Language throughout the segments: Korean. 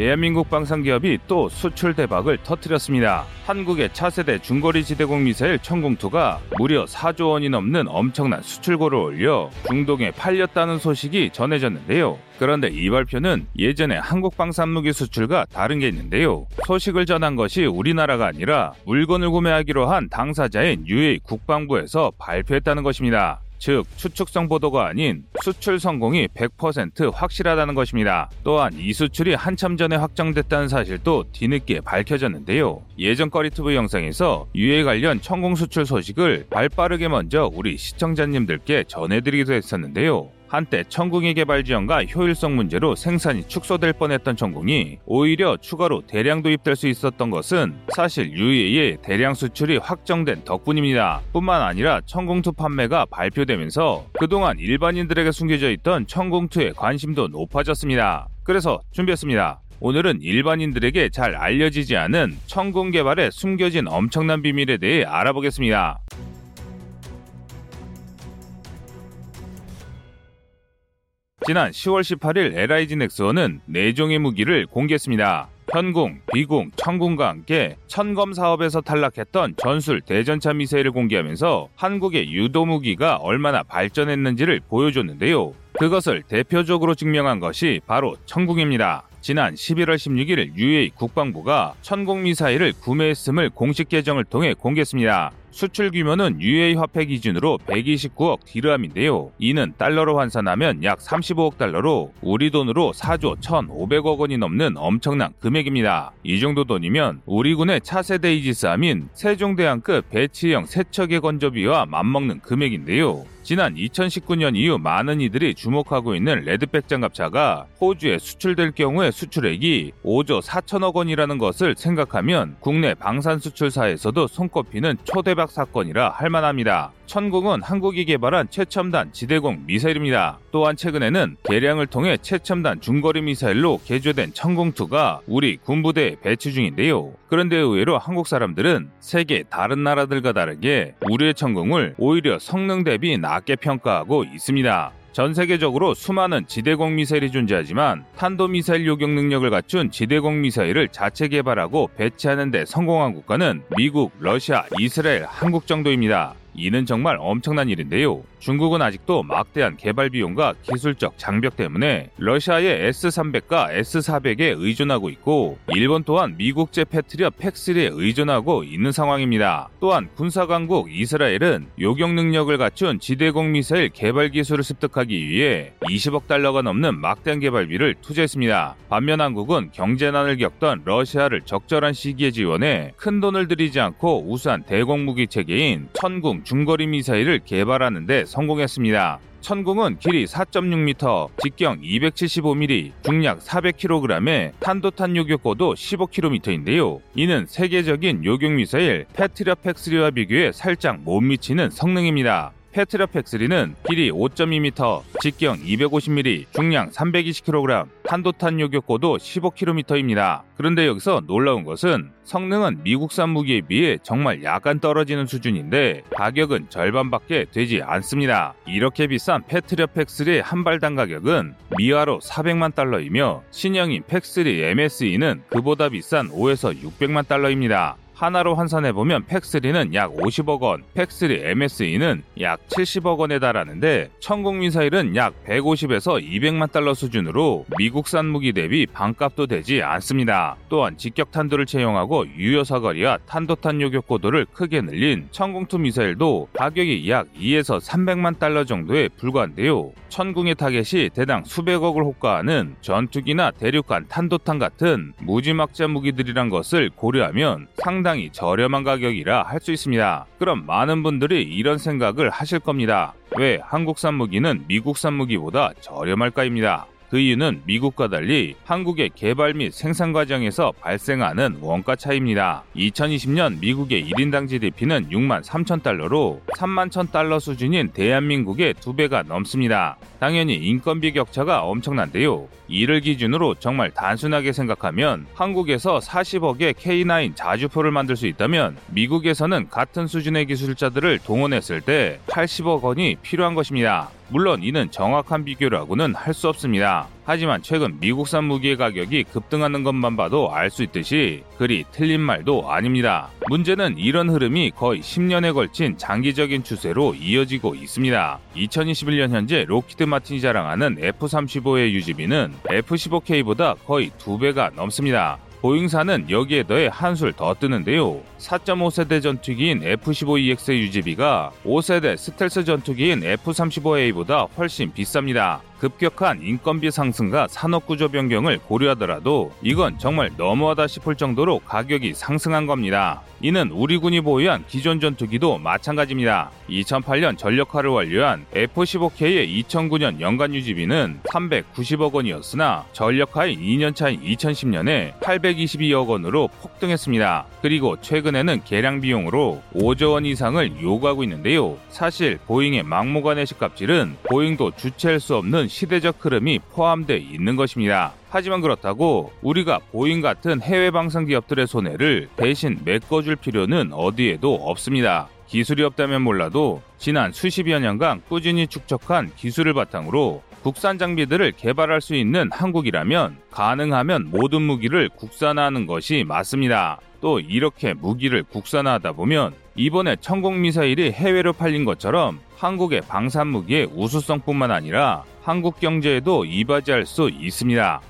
대한민국 방산기업이 또 수출 대박을 터뜨렸습니다. 한국의 차세대 중거리 지대공 미사일 천궁2가 무려 4조 원이 넘는 엄청난 수출고를 올려 중동에 팔렸다는 소식이 전해졌는데요. 그런데 이 발표는 예전에 한국 방산무기 수출과 다른 게 있는데요. 소식을 전한 것이 우리나라가 아니라 물건을 구매하기로 한 당사자인 UAE 국방부에서 발표했다는 것입니다. 즉 추측성 보도가 아닌 수출 성공이 100% 확실하다는 것입니다. 또한 이 수출이 한참 전에 확정됐다는 사실도 뒤늦게 밝혀졌는데요. 예전 꺼리투브 영상에서 유해 관련 천공 수출 소식을 발빠르게 먼저 우리 시청자님들께 전해드리기도 했었는데요. 한때 천궁의 개발 지원과 효율성 문제로 생산이 축소될 뻔했던 천궁이 오히려 추가로 대량 도입될 수 있었던 것은 사실 UAE의 대량 수출이 확정된 덕분입니다. 뿐만 아니라 천궁2 판매가 발표되면서 그동안 일반인들에게 숨겨져 있던 천궁2의 관심도 높아졌습니다. 그래서 준비했습니다. 오늘은 일반인들에게 잘 알려지지 않은 천궁 개발에 숨겨진 엄청난 비밀에 대해 알아보겠습니다. 지난 10월 18일 LIG 넥스원은 4종의 무기를 공개했습니다. 현궁, 비궁, 천궁과 함께 천검 사업에서 탈락했던 전술 대전차 미사일을 공개하면서 한국의 유도 무기가 얼마나 발전했는지를 보여줬는데요. 그것을 대표적으로 증명한 것이 바로 천궁입니다. 지난 11월 16일 UAE 국방부가 천공 미사일을 구매했음을 공식 계정을 통해 공개했습니다. 수출 규모는 UA 화폐 기준으로 129억 디르함인데요. 이는 달러로 환산하면 약 35억 달러로 우리 돈으로 4조 1,500억 원이 넘는 엄청난 금액입니다. 이 정도 돈이면 우리 군의 차세대 이지스함인 세종대왕급 배치형 세척의 건조비와 맞먹는 금액인데요. 지난 2019년 이후 많은 이들이 주목하고 있는 레드백 장갑차가 호주에 수출될 경우의 수출액이 5조 4천억 원이라는 것을 생각하면 국내 방산 수출사에서도 손꼽히는 초대박 사건이라 할 만합니다. 천궁은 한국이 개발한 최첨단 지대공 미사일입니다. 또한 최근에는 개량을 통해 최첨단 중거리 미사일로 개조된 천궁2가 우리 군부대에 배치 중인데요. 그런데 의외로 한국 사람들은 세계 다른 나라들과 다르게 우리의 천궁을 오히려 성능 대비 낮게 평가하고 있습니다. 전 세계적으로 수많은 지대공 미사일이 존재하지만 탄도미사일 요격 능력을 갖춘 지대공 미사일을 자체 개발하고 배치하는 데 성공한 국가는 미국, 러시아, 이스라엘, 한국 정도입니다. 이는 정말 엄청난 일인데요. 중국은 아직도 막대한 개발 비용과 기술적 장벽 때문에 러시아의 S300과 S400에 의존하고 있고 일본 또한 미국제 패트리어 팩3에 의존하고 있는 상황입니다. 또한 군사 강국 이스라엘은 요격 능력을 갖춘 지대공 미사일 개발 기술을 습득하기 위해 20억 달러가 넘는 막대한 개발비를 투자했습니다. 반면 한국은 경제난을 겪던 러시아를 적절한 시기에 지원해 큰 돈을 들이지 않고 우수한 대공 무기 체계인 천궁 중거리 미사일을 개발하는데 성공했습니다. 천궁은 길이 4.6m, 직경 275mm, 중량 400kg에 탄도탄 요격고도 15km인데요. 이는 세계적인 요격 미사일 패트리어 팩3와 비교해 살짝 못 미치는 성능입니다. 페트라 팩3는 길이 5.2m, 직경 250mm, 중량 320kg, 탄도탄 요격고도 15km입니다. 그런데 여기서 놀라운 것은 성능은 미국산 무기에 비해 정말 약간 떨어지는 수준인데 가격은 절반밖에 되지 않습니다. 이렇게 비싼 패트리어 팩3의 한 발당 가격은 미화로 400만 달러이며 신형인 팩3 MSE는 그보다 비싼 5에서 600만 달러입니다. 원화로 환산해보면 PAC3는 약 50억 원, PAC3 MSE는 약 70억 원에 달하는데 천궁 미사일은 약 150에서 200만 달러 수준으로 미국산 무기 대비 반값도 되지 않습니다. 또한 직격탄두를 채용하고 유효 사거리와 탄도탄 요격 고도를 크게 늘린 천궁2 미사일도 가격이 약 2에서 300만 달러 정도에 불과한데요. 천궁의 타겟이 대당 수백억을 호가하는 전투기나 대륙간 탄도탄 같은 무지막지한 무기들이란 것을 고려하면 상당 상당히 저렴한 가격이라 할 수 있습니다. 그럼 많은 분들이 이런 생각을 하실 겁니다. 왜 한국산 무기는 미국산 무기보다 저렴할까입니다. 그 이유는 미국과 달리 한국의 개발 및 생산 과정에서 발생하는 원가 차이입니다. 2020년 미국의 1인당 GDP는 6만 3천 달러로 3만 천 달러 수준인 대한민국의 두 배가 넘습니다. 당연히 인건비 격차가 엄청난데요. 이를 기준으로 정말 단순하게 생각하면 한국에서 40억의 K9 자주포를 만들 수 있다면 미국에서는 같은 수준의 기술자들을 동원했을 때 80억 원이 필요한 것입니다. 물론 이는 정확한 비교라고는 할 수 없습니다. 하지만 최근 미국산 무기의 가격이 급등하는 것만 봐도 알 수 있듯이 그리 틀린 말도 아닙니다. 문제는 이런 흐름이 거의 10년에 걸친 장기적인 추세로 이어지고 있습니다. 2021년 현재 록히드 마틴이 자랑하는 F-35의 유지비는 F-15K보다 거의 2배가 넘습니다. 보잉사는 여기에 더해 한술 더 뜨는데요. 4.5세대 전투기인 F-15EX의 유지비가 5세대 스텔스 전투기인 F-35A보다 훨씬 비쌉니다. 급격한 인건비 상승과 산업구조 변경을 고려하더라도 이건 정말 너무하다 싶을 정도로 가격이 상승한 겁니다. 이는 우리 군이 보유한 기존 전투기도 마찬가지입니다. 2008년 전력화를 완료한 F-15K의 2009년 연간 유지비는 390억 원이었으나 전력화의 2년 차인 2010년에 822억 원으로 폭등했습니다. 그리고 최근에는 개량 비용으로 5조 원 이상을 요구하고 있는데요. 사실 보잉의 막무가내식 갑질은 보잉도 주체할 수 없는 시대적 흐름이 포함되어 있는 것입니다. 하지만 그렇다고 우리가 보잉 같은 해외 방산 기업들의 손해를 대신 메꿔줄 필요는 어디에도 없습니다. 기술이 없다면 몰라도 지난 수십여 년간 꾸준히 축적한 기술을 바탕으로 국산 장비들을 개발할 수 있는 한국이라면 가능하면 모든 무기를 국산화하는 것이 맞습니다. 또 이렇게 무기를 국산화하다 보면 이번에 천궁 미사일이 해외로 팔린 것처럼 한국의 방산 무기의 우수성뿐만 아니라 한국 경제에도 이바지할 수 있습니다.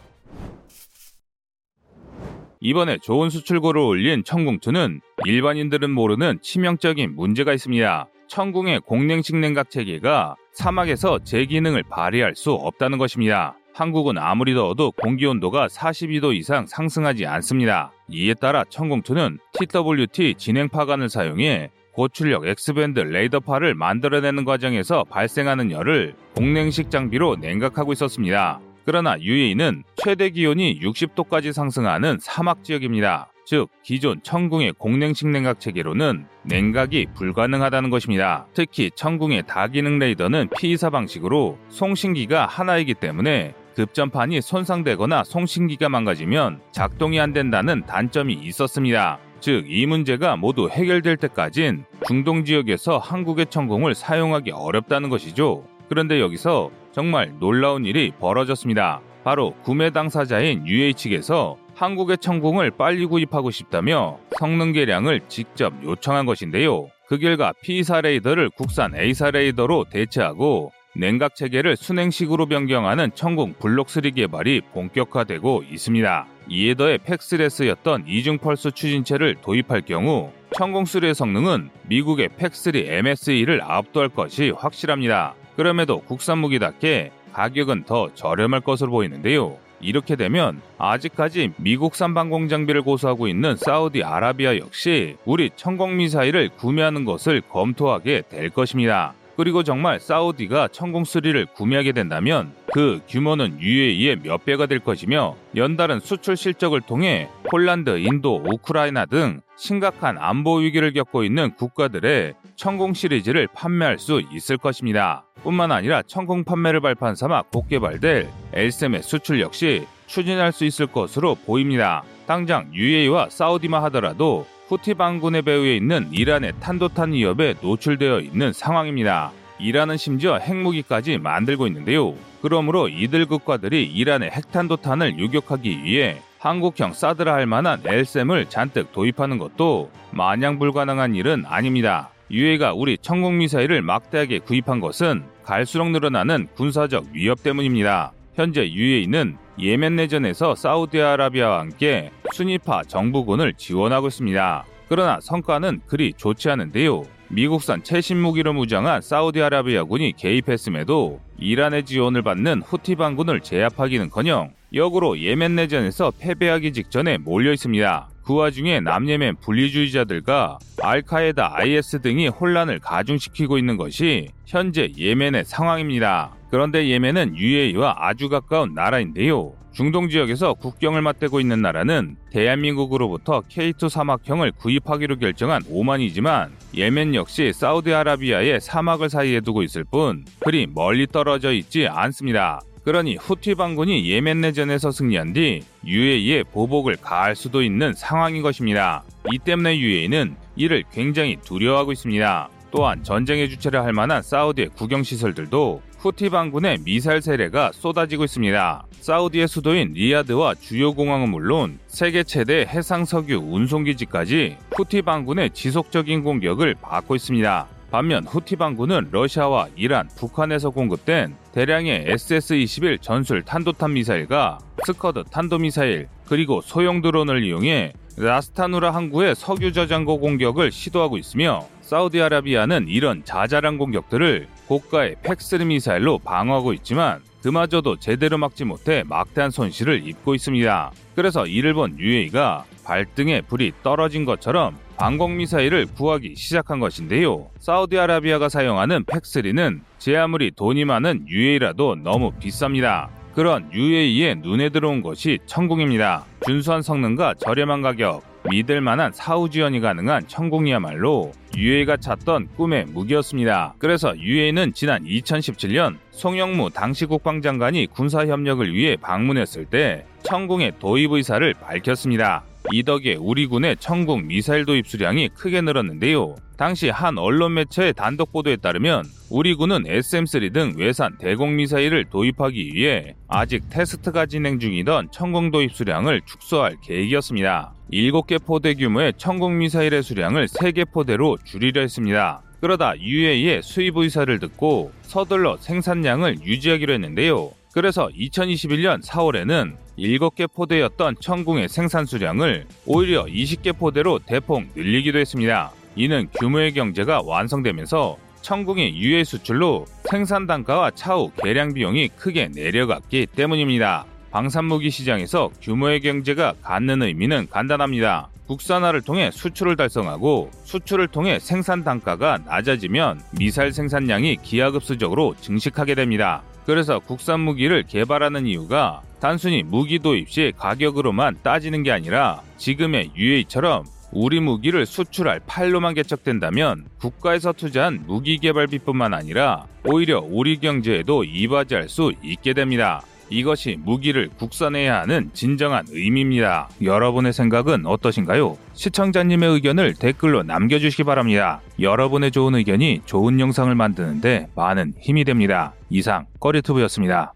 이번에 좋은 수출고를 올린 천궁2는 일반인들은 모르는 치명적인 문제가 있습니다. 천궁의 공냉 식 냉각 체계가 사막에서 제 기능을 발휘할 수 없다는 것입니다. 한국은 아무리 더워도 공기 온도가 42도 이상 상승하지 않습니다. 이에 따라 천궁2는 TWT 진행 파관을 사용해 고출력 X밴드 레이더파를 만들어내는 과정에서 발생하는 열을 공냉식 장비로 냉각하고 있었습니다. 그러나 UAE는 최대 기온이 60도까지 상승하는 사막 지역입니다. 즉 기존 천궁의 공냉식 냉각 체계로는 냉각이 불가능하다는 것입니다. 특히 천궁의 다기능 레이더는 P이사 방식으로 송신기가 하나이기 때문에 급전판이 손상되거나 송신기가 망가지면 작동이 안 된다는 단점이 있었습니다. 즉, 이 문제가 모두 해결될 때까진 중동 지역에서 한국의 천공을 사용하기 어렵다는 것이죠. 그런데 여기서 정말 놀라운 일이 벌어졌습니다. 바로 구매 당사자인 UA 측에서 한국의 천공을 빨리 구입하고 싶다며 성능 개량을 직접 요청한 것인데요. 그 결과 P사 레이더를 국산 A사 레이더로 대체하고 냉각 체계를 순행식으로 변경하는 천공 블록3 개발이 본격화되고 있습니다. 이에 더해 팩스레스였던 이중 펄스 추진체를 도입할 경우 천공3의 성능은 미국의 팩3 MSE를 압도할 것이 확실합니다. 그럼에도 국산 무기답게 가격은 더 저렴할 것으로 보이는데요. 이렇게 되면 아직까지 미국산 방공 장비를 고수하고 있는 사우디 아라비아 역시 우리 천공 미사일을 구매하는 것을 검토하게 될 것입니다. 그리고 정말 사우디가 천공3를 구매하게 된다면 그 규모는 UAE의 몇 배가 될 것이며 연달은 수출 실적을 통해 폴란드, 인도, 우크라이나 등 심각한 안보 위기를 겪고 있는 국가들의 천공 시리즈를 판매할 수 있을 것입니다. 뿐만 아니라 천공 판매를 발판 삼아 곧 개발될 엘셈의 수출 역시 추진할 수 있을 것으로 보입니다. 당장 UAE와 사우디만 하더라도 후티 반군의 배후에 있는 이란의 탄도탄 위협에 노출되어 있는 상황입니다. 이란은 심지어 핵무기까지 만들고 있는데요. 그러므로 이들 국가들이 이란의 핵탄도탄을 유격하기 위해 한국형 사드라 할 만한 엘셈을 잔뜩 도입하는 것도 마냥 불가능한 일은 아닙니다. 유해가 우리 천공 미사일을 막대하게 구입한 것은 갈수록 늘어나는 군사적 위협 때문입니다. 현재 UAE는 예멘 내전에서 사우디아라비아와 함께 순위파 정부군을 지원하고 있습니다. 그러나 성과는 그리 좋지 않은데요. 미국산 최신 무기로 무장한 사우디아라비아군이 개입했음에도 이란의 지원을 받는 후티 반군을 제압하기는커녕 역으로 예멘 내전에서 패배하기 직전에 몰려 있습니다. 그 와중에 남예멘 분리주의자들과 알카에다 IS 등이 혼란을 가중시키고 있는 것이 현재 예멘의 상황입니다. 그런데 예멘은 UAE와 아주 가까운 나라인데요. 중동 지역에서 국경을 맞대고 있는 나라는 대한민국으로부터 K2 사막형을 구입하기로 결정한 오만이지만 예멘 역시 사우디아라비아의 사막을 사이에 두고 있을 뿐 그리 멀리 떨어져 있지 않습니다. 그러니 후티 반군이 예멘 내전에서 승리한 뒤 UAE에 보복을 가할 수도 있는 상황인 것입니다. 이 때문에 UAE는 이를 굉장히 두려워하고 있습니다. 또한 전쟁의 주체를 할 만한 사우디의 국영 시설들도 후티 반군의 미사일 세례가 쏟아지고 있습니다. 사우디의 수도인 리야드와 주요 공항은 물론 세계 최대 해상 석유 운송기지까지 후티 반군의 지속적인 공격을 받고 있습니다. 반면 후티 반군은 러시아와 이란, 북한에서 공급된 대량의 SS-21 전술 탄도탄 미사일과 스커드 탄도미사일 그리고 소형 드론을 이용해 라스타누라 항구의 석유 저장고 공격을 시도하고 있으며 사우디아라비아는 이런 자잘한 공격들을 고가의 PAC-3 미사일로 방어하고 있지만 그마저도 제대로 막지 못해 막대한 손실을 입고 있습니다. 그래서 이를 본 UAE가 발등에 불이 떨어진 것처럼 방공 미사일을 구하기 시작한 것인데요. 사우디아라비아가 사용하는 PAC-3는 제 아무리 돈이 많은 UAE라도 너무 비쌉니다. 그런 UAE에 눈에 들어온 것이 천궁입니다. 준수한 성능과 저렴한 가격, 믿을 만한 사후 지원이 가능한 천궁이야말로 UA가 찾던 꿈의 무기였습니다. 그래서 UA는 지난 2017년 송영무 당시 국방장관이 군사 협력을 위해 방문했을 때 천궁의 도입 의사를 밝혔습니다. 이 덕에 우리 군의 천궁 미사일 도입 수량이 크게 늘었는데요. 당시 한 언론 매체의 단독 보도에 따르면 우리 군은 SM-3 등 외산 대공 미사일을 도입하기 위해 아직 테스트가 진행 중이던 천궁 도입 수량을 축소할 계획이었습니다. 7개 포대 규모의 천궁 미사일의 수량을 3개 포대로 줄이려 했습니다. 그러다 UAE의 수입 의사를 듣고 서둘러 생산량을 유지하기로 했는데요. 그래서 2021년 4월에는 7개 포대였던 천궁의 생산 수량을 오히려 20개 포대로 대폭 늘리기도 했습니다. 이는 규모의 경제가 완성되면서 천궁의 유해 수출로 생산 단가와 차후 계량 비용이 크게 내려갔기 때문입니다. 방산무기 시장에서 규모의 경제가 갖는 의미는 간단합니다. 국산화를 통해 수출을 달성하고 수출을 통해 생산 단가가 낮아지면 미사일 생산량이 기하급수적으로 증식하게 됩니다. 그래서 국산 무기를 개발하는 이유가 단순히 무기 도입 시 가격으로만 따지는 게 아니라 지금의 UA처럼 우리 무기를 수출할 팔로만 개척된다면 국가에서 투자한 무기 개발비뿐만 아니라 오히려 우리 경제에도 이바지할 수 있게 됩니다. 이것이 무기를 국산해야 하는 진정한 의미입니다. 여러분의 생각은 어떠신가요? 시청자님의 의견을 댓글로 남겨주시기 바랍니다. 여러분의 좋은 의견이 좋은 영상을 만드는데 많은 힘이 됩니다. 이상 꺼리투브였습니다.